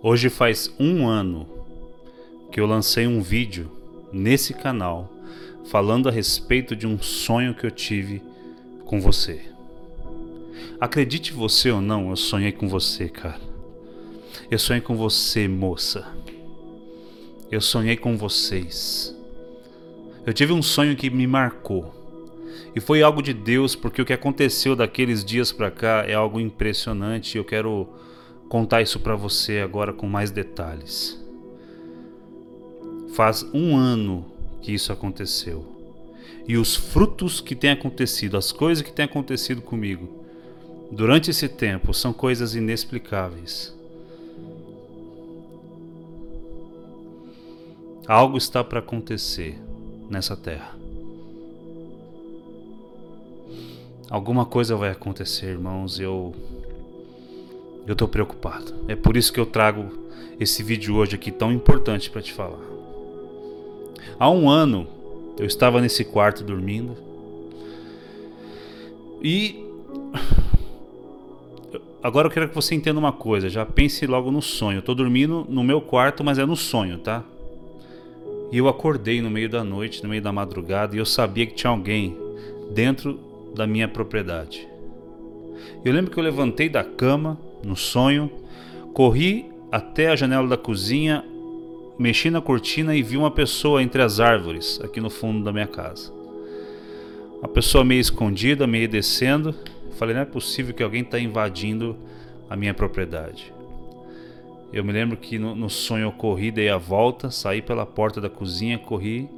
Hoje faz um ano que eu lancei um vídeo nesse canal falando a respeito de um sonho que eu tive com você. Acredite você ou não, eu sonhei com você, cara. Eu sonhei com você, moça. Eu sonhei com vocês. Eu tive um sonho que me marcou. E foi algo de Deus, porque o que aconteceu daqueles dias para cá é algo impressionante. Eu quero contar isso para você agora com mais detalhes. Faz um ano que isso aconteceu. E os frutos que têm acontecido, as coisas que têm acontecido comigo durante esse tempo são coisas inexplicáveis. Algo está para acontecer nessa terra. Alguma coisa vai acontecer, irmãos, eu eu tô preocupado. É por isso que eu trago esse vídeo hoje aqui tão importante para te falar. Há um ano eu estava nesse quarto dormindo e agora eu quero que você entenda uma coisa. Já pense logo no sonho. Eu tô dormindo no meu quarto, mas é no sonho, tá? E eu acordei no meio da noite, no meio da madrugada, e eu sabia que tinha alguém dentro da minha propriedade. Eu lembro que eu levantei da cama, no sonho, corri até a janela da cozinha, mexi na cortina e vi uma pessoa entre as árvores aqui no fundo da minha casa. Uma pessoa meio escondida, meio descendo. Falei, não é possível que alguém está invadindo a minha propriedade. Eu me lembro que no, no, sonho eu corri, dei a volta, saí pela porta da cozinha, corri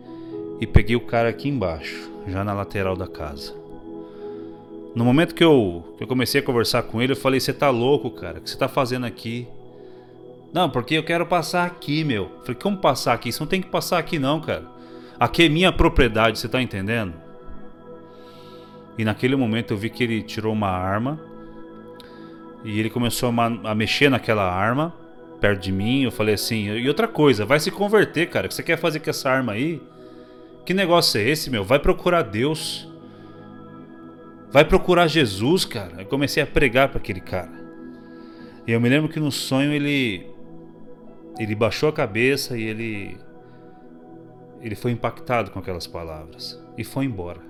e peguei o cara aqui embaixo, já na lateral da casa. No momento que eu, que eu comecei a conversar com ele, eu falei: Você tá louco, cara? O que você tá fazendo aqui? Não, porque eu quero passar aqui, meu. Eu falei: Como passar aqui? Você não tem que passar aqui, não, cara. Aqui é minha propriedade, você tá entendendo? E naquele momento eu vi que ele tirou uma arma e ele começou a, a mexer naquela arma perto de mim. Eu falei assim: E outra coisa, vai se converter, cara. O que você quer fazer com essa arma aí? Que negócio é esse, meu? Vai procurar Deus. Vai procurar Jesus, cara. Eu comecei a pregar para aquele cara. E eu me lembro que no sonho ele ele baixou a cabeça e ele ele foi impactado com aquelas palavras e foi embora.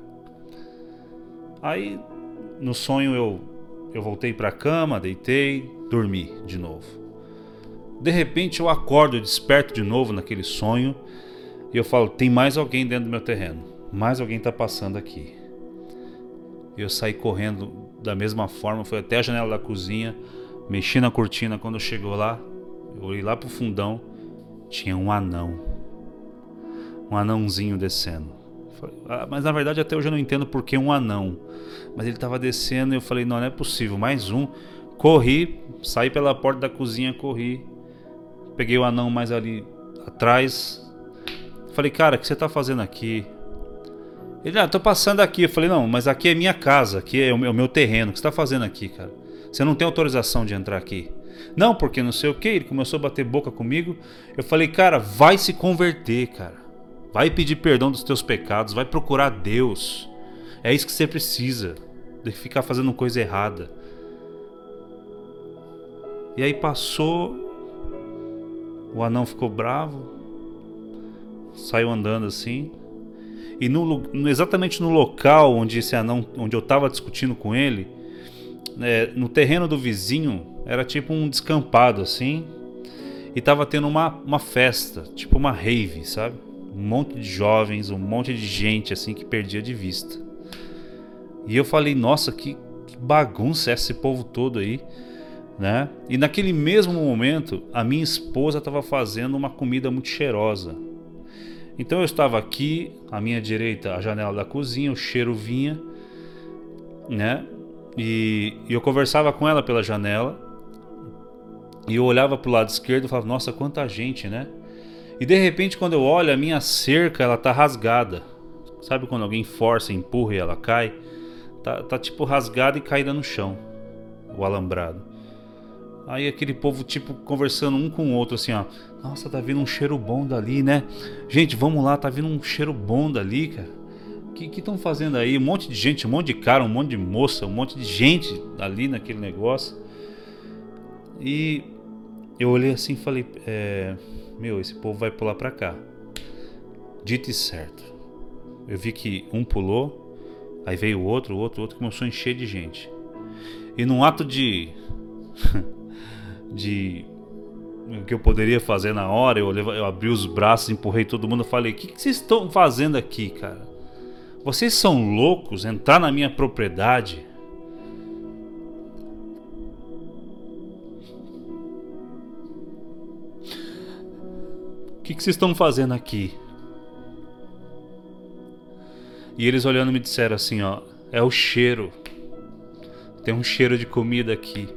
Aí no sonho eu eu voltei para a cama, deitei, dormi de novo. De repente eu acordo, eu desperto de novo naquele sonho e eu falo: tem mais alguém dentro do meu terreno, mais alguém está passando aqui. Eu saí correndo da mesma forma, fui até a janela da cozinha, mexi na cortina. Quando chegou lá, eu olhei lá pro fundão, tinha um anão. Um anãozinho descendo. Falei, ah, mas na verdade até hoje eu não entendo por que um anão. Mas ele estava descendo e eu falei, não, não é possível, mais um. Corri, saí pela porta da cozinha, corri. Peguei o anão mais ali atrás. Falei, cara, o que você está fazendo aqui? Ele, ah, tô passando aqui. Eu falei, não, mas aqui é minha casa, aqui é o meu, o meu terreno. O que você tá fazendo aqui, cara? Você não tem autorização de entrar aqui. Não, porque não sei o que. Ele começou a bater boca comigo. Eu falei, cara, vai se converter, cara. Vai pedir perdão dos teus pecados, vai procurar Deus. É isso que você precisa. De ficar fazendo coisa errada. E aí passou. O anão ficou bravo. Saiu andando assim. E no, exatamente no local onde esse anão, onde eu estava discutindo com ele, é, no terreno do vizinho, era tipo um descampado assim, e tava tendo uma, uma festa, tipo uma rave, sabe? Um monte de jovens, um monte de gente assim que perdia de vista. E eu falei, nossa, que, que bagunça é esse povo todo aí, né? E naquele mesmo momento, a minha esposa estava fazendo uma comida muito cheirosa, então eu estava aqui, à minha direita, a janela da cozinha, o cheiro vinha, né? E, e eu conversava com ela pela janela. E eu olhava para o lado esquerdo e falava: Nossa, quanta gente, né? E de repente, quando eu olho, a minha cerca ela tá rasgada. Sabe quando alguém força, empurra e ela cai? Tá, tá tipo rasgada e caída no chão, o alambrado. Aí aquele povo, tipo, conversando um com o outro, assim, ó. Nossa, tá vindo um cheiro bom dali, né? Gente, vamos lá, tá vindo um cheiro bom dali, cara. O que estão fazendo aí? Um monte de gente, um monte de cara, um monte de moça, um monte de gente ali naquele negócio. E eu olhei assim e falei: é, Meu, esse povo vai pular para cá. Dito e certo. Eu vi que um pulou, aí veio o outro, outro, outro, começou a encher de gente. E num ato de. de. O que eu poderia fazer na hora, eu, eu abri os braços, empurrei todo mundo falei: O que, que vocês estão fazendo aqui, cara? Vocês são loucos entrar na minha propriedade? O que, que vocês estão fazendo aqui? E eles olhando me disseram assim, ó, é o cheiro. Tem um cheiro de comida aqui.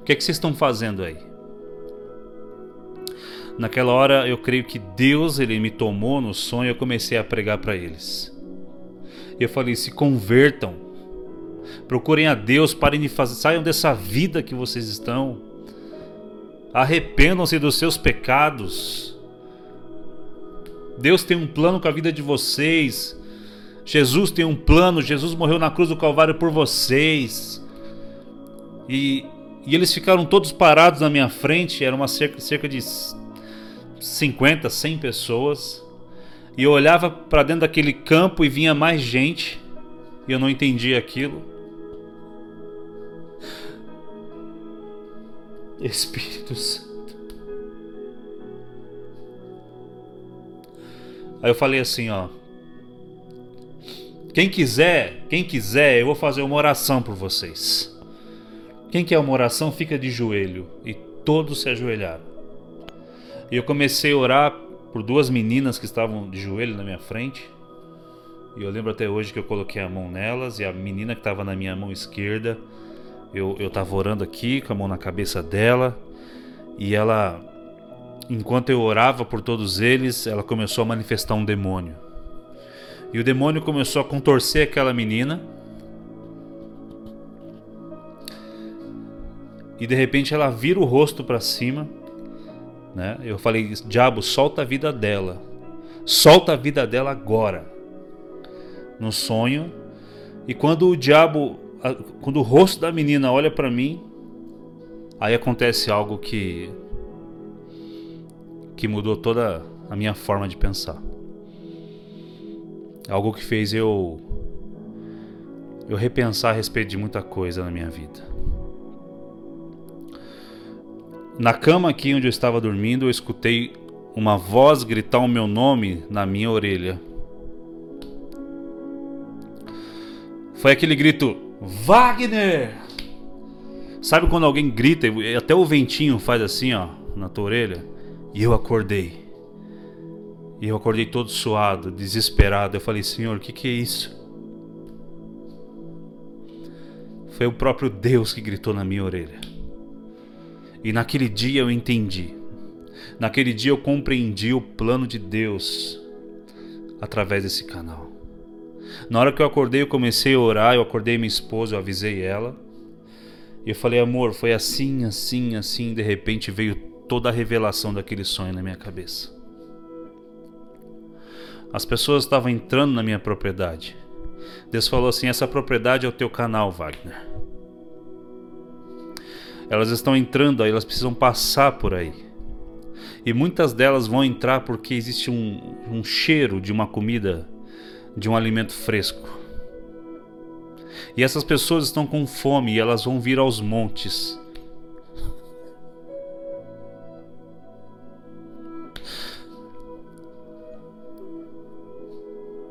O que é que vocês estão fazendo aí? Naquela hora eu creio que Deus ele me tomou no sonho e eu comecei a pregar para eles. Eu falei: se convertam, procurem a Deus, parem de fazer, saiam dessa vida que vocês estão, arrependam-se dos seus pecados. Deus tem um plano com a vida de vocês. Jesus tem um plano, Jesus morreu na cruz do Calvário por vocês. E, e eles ficaram todos parados na minha frente, era uma cerca, cerca de 50, 100 pessoas. E eu olhava para dentro daquele campo e vinha mais gente, e eu não entendia aquilo. Espírito Santo. Aí eu falei assim, ó, quem quiser, quem quiser, eu vou fazer uma oração por vocês. Quem quer uma oração, fica de joelho. E todos se ajoelharam. E eu comecei a orar por duas meninas que estavam de joelho na minha frente. E eu lembro até hoje que eu coloquei a mão nelas e a menina que estava na minha mão esquerda, eu estava orando aqui com a mão na cabeça dela. E ela, enquanto eu orava por todos eles, ela começou a manifestar um demônio. E o demônio começou a contorcer aquela menina. E de repente ela vira o rosto para cima. Né? Eu falei: Diabo, solta a vida dela. Solta a vida dela agora. No sonho. E quando o diabo, quando o rosto da menina olha para mim, aí acontece algo que que mudou toda a minha forma de pensar. Algo que fez eu eu repensar a respeito de muita coisa na minha vida. Na cama aqui onde eu estava dormindo, eu escutei uma voz gritar o meu nome na minha orelha. Foi aquele grito: Wagner! Sabe quando alguém grita e até o ventinho faz assim, ó, na tua orelha? E eu acordei. E eu acordei todo suado, desesperado. Eu falei: Senhor, o que, que é isso? Foi o próprio Deus que gritou na minha orelha. E naquele dia eu entendi. Naquele dia eu compreendi o plano de Deus através desse canal. Na hora que eu acordei, eu comecei a orar. Eu acordei minha esposa, eu avisei ela. E eu falei, amor, foi assim, assim, assim. De repente veio toda a revelação daquele sonho na minha cabeça. As pessoas estavam entrando na minha propriedade. Deus falou assim: essa propriedade é o teu canal, Wagner. Elas estão entrando aí, elas precisam passar por aí. E muitas delas vão entrar porque existe um, um cheiro de uma comida, de um alimento fresco. E essas pessoas estão com fome e elas vão vir aos montes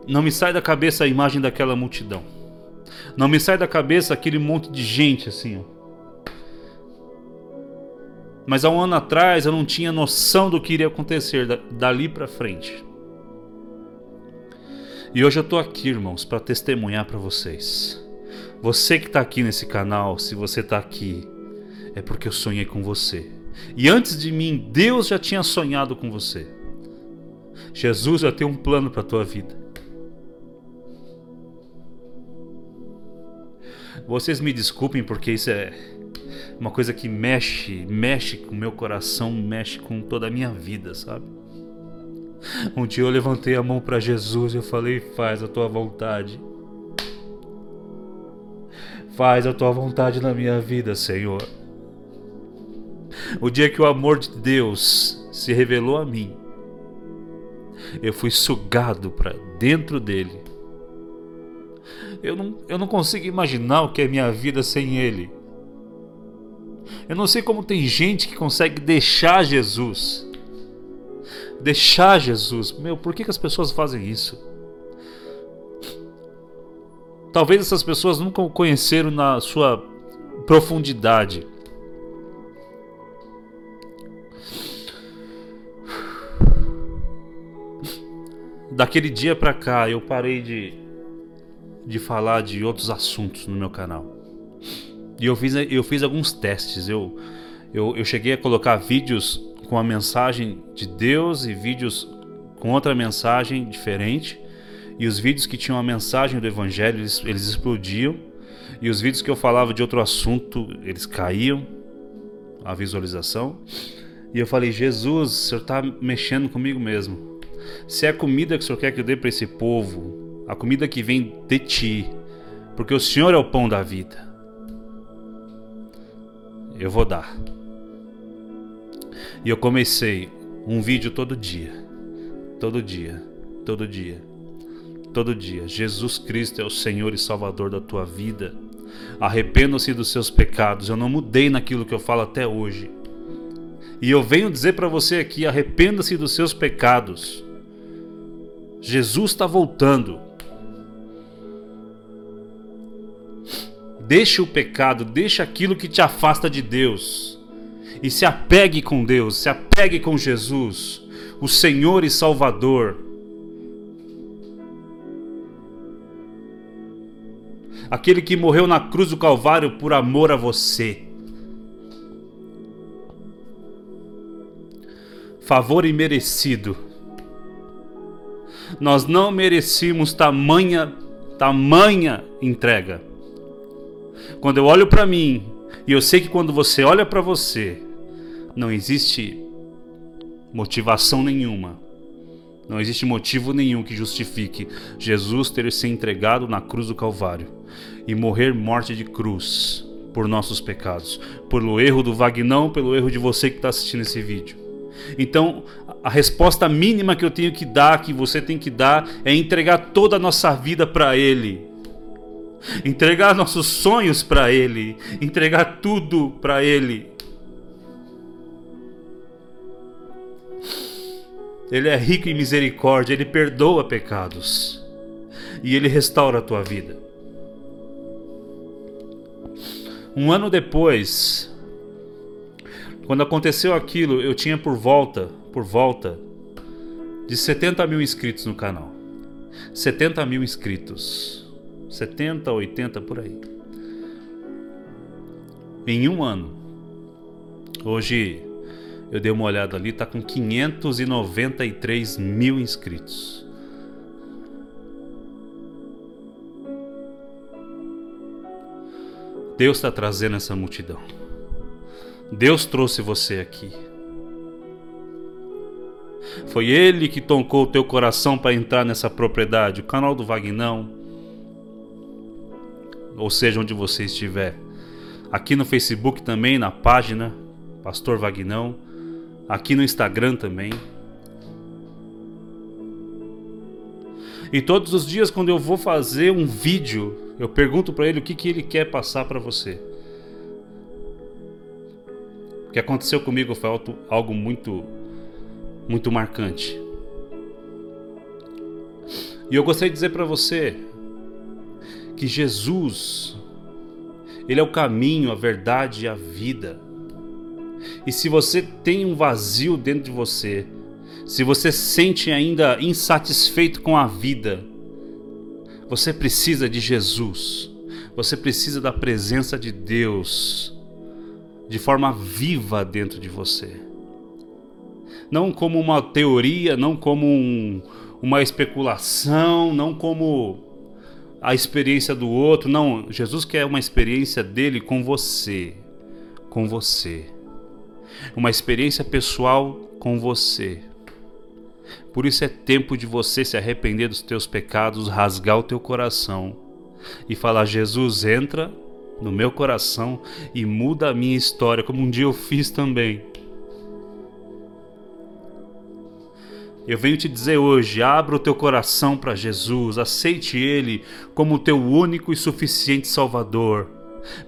Não me sai da cabeça a imagem daquela multidão. Não me sai da cabeça aquele monte de gente assim. Ó. Mas há um ano atrás eu não tinha noção do que iria acontecer dali para frente. E hoje eu tô aqui, irmãos, para testemunhar para vocês. Você que tá aqui nesse canal, se você tá aqui, é porque eu sonhei com você. E antes de mim, Deus já tinha sonhado com você. Jesus já tem um plano para tua vida. Vocês me desculpem porque isso é uma coisa que mexe, mexe com o meu coração, mexe com toda a minha vida, sabe? Um dia eu levantei a mão para Jesus e eu falei: "Faz a tua vontade. Faz a tua vontade na minha vida, Senhor." O dia que o amor de Deus se revelou a mim, eu fui sugado para dentro dele. Eu não, eu não consigo imaginar o que é minha vida sem ele. Eu não sei como tem gente que consegue deixar Jesus. Deixar Jesus. Meu, por que, que as pessoas fazem isso? Talvez essas pessoas nunca o conheceram na sua profundidade. Daquele dia pra cá eu parei de, de falar de outros assuntos no meu canal. E eu fiz, eu fiz alguns testes. Eu, eu, eu cheguei a colocar vídeos com a mensagem de Deus e vídeos com outra mensagem diferente. E os vídeos que tinham a mensagem do Evangelho eles, eles explodiam. E os vídeos que eu falava de outro assunto eles caíam a visualização. E eu falei: Jesus, o Senhor está mexendo comigo mesmo. Se é a comida que o Senhor quer que eu dê para esse povo, a comida que vem de ti, porque o Senhor é o pão da vida, eu vou dar. E eu comecei um vídeo todo dia, todo dia, todo dia, todo dia. Jesus Cristo é o Senhor e Salvador da tua vida. Arrependam-se dos seus pecados. Eu não mudei naquilo que eu falo até hoje. E eu venho dizer para você aqui: arrependa-se dos seus pecados. Jesus está voltando. Deixe o pecado, deixe aquilo que te afasta de Deus. E se apegue com Deus, se apegue com Jesus, o Senhor e Salvador. Aquele que morreu na cruz do Calvário por amor a você. Favor imerecido nós não merecíamos tamanha, tamanha entrega. Quando eu olho para mim, e eu sei que quando você olha para você, não existe motivação nenhuma. Não existe motivo nenhum que justifique Jesus ter se entregado na cruz do Calvário e morrer morte de cruz por nossos pecados, pelo erro do Vagnão, pelo erro de você que está assistindo esse vídeo. Então, a resposta mínima que eu tenho que dar, que você tem que dar, é entregar toda a nossa vida para Ele. Entregar nossos sonhos para Ele. Entregar tudo para Ele. Ele é rico em misericórdia, Ele perdoa pecados e Ele restaura a tua vida. Um ano depois, quando aconteceu aquilo, eu tinha por volta, por volta de 70 mil inscritos no canal. 70 mil inscritos. 70, 80 por aí. Em um ano. Hoje eu dei uma olhada ali, tá com 593 mil inscritos. Deus está trazendo essa multidão. Deus trouxe você aqui. Foi Ele que tocou o teu coração para entrar nessa propriedade, o canal do Vagnão, ou seja, onde você estiver. Aqui no Facebook também, na página Pastor Vagnão, aqui no Instagram também. E todos os dias, quando eu vou fazer um vídeo, eu pergunto para ele o que, que ele quer passar para você. O que aconteceu comigo foi algo muito, muito marcante. E eu gostaria de dizer para você que Jesus, Ele é o caminho, a verdade e a vida. E se você tem um vazio dentro de você, se você sente ainda insatisfeito com a vida, você precisa de Jesus. Você precisa da presença de Deus de forma viva dentro de você. Não como uma teoria, não como um, uma especulação, não como a experiência do outro. Não, Jesus quer uma experiência dele com você. Com você. Uma experiência pessoal com você. Por isso é tempo de você se arrepender dos teus pecados, rasgar o teu coração e falar: Jesus, entra no meu coração e muda a minha história, como um dia eu fiz também. Eu venho te dizer hoje: abra o teu coração para Jesus, aceite Ele como o teu único e suficiente Salvador.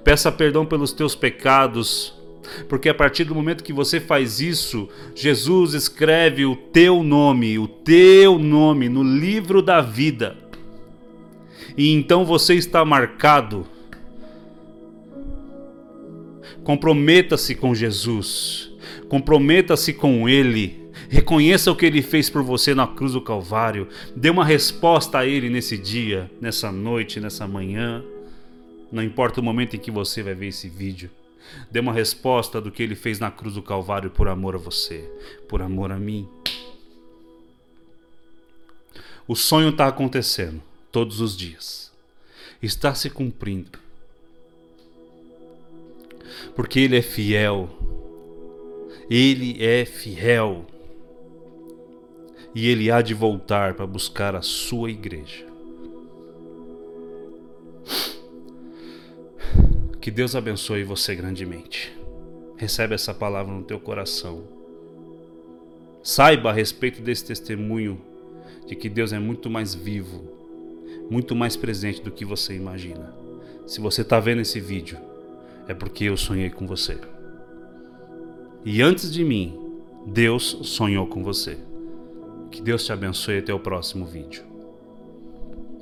Peça perdão pelos teus pecados, porque a partir do momento que você faz isso, Jesus escreve o teu nome, o teu nome no livro da vida. E então você está marcado Comprometa-se com Jesus. Comprometa-se com Ele. Reconheça o que Ele fez por você na cruz do Calvário. Dê uma resposta a Ele nesse dia, nessa noite, nessa manhã. Não importa o momento em que você vai ver esse vídeo. Dê uma resposta do que Ele fez na cruz do Calvário por amor a você, por amor a mim. O sonho está acontecendo todos os dias. Está se cumprindo porque Ele é fiel. Ele é fiel. E Ele há de voltar para buscar a sua igreja. Que Deus abençoe você grandemente. Recebe essa palavra no teu coração. Saiba a respeito desse testemunho de que Deus é muito mais vivo, muito mais presente do que você imagina. Se você está vendo esse vídeo, é porque eu sonhei com você. E antes de mim, Deus sonhou com você. Que Deus te abençoe até o próximo vídeo.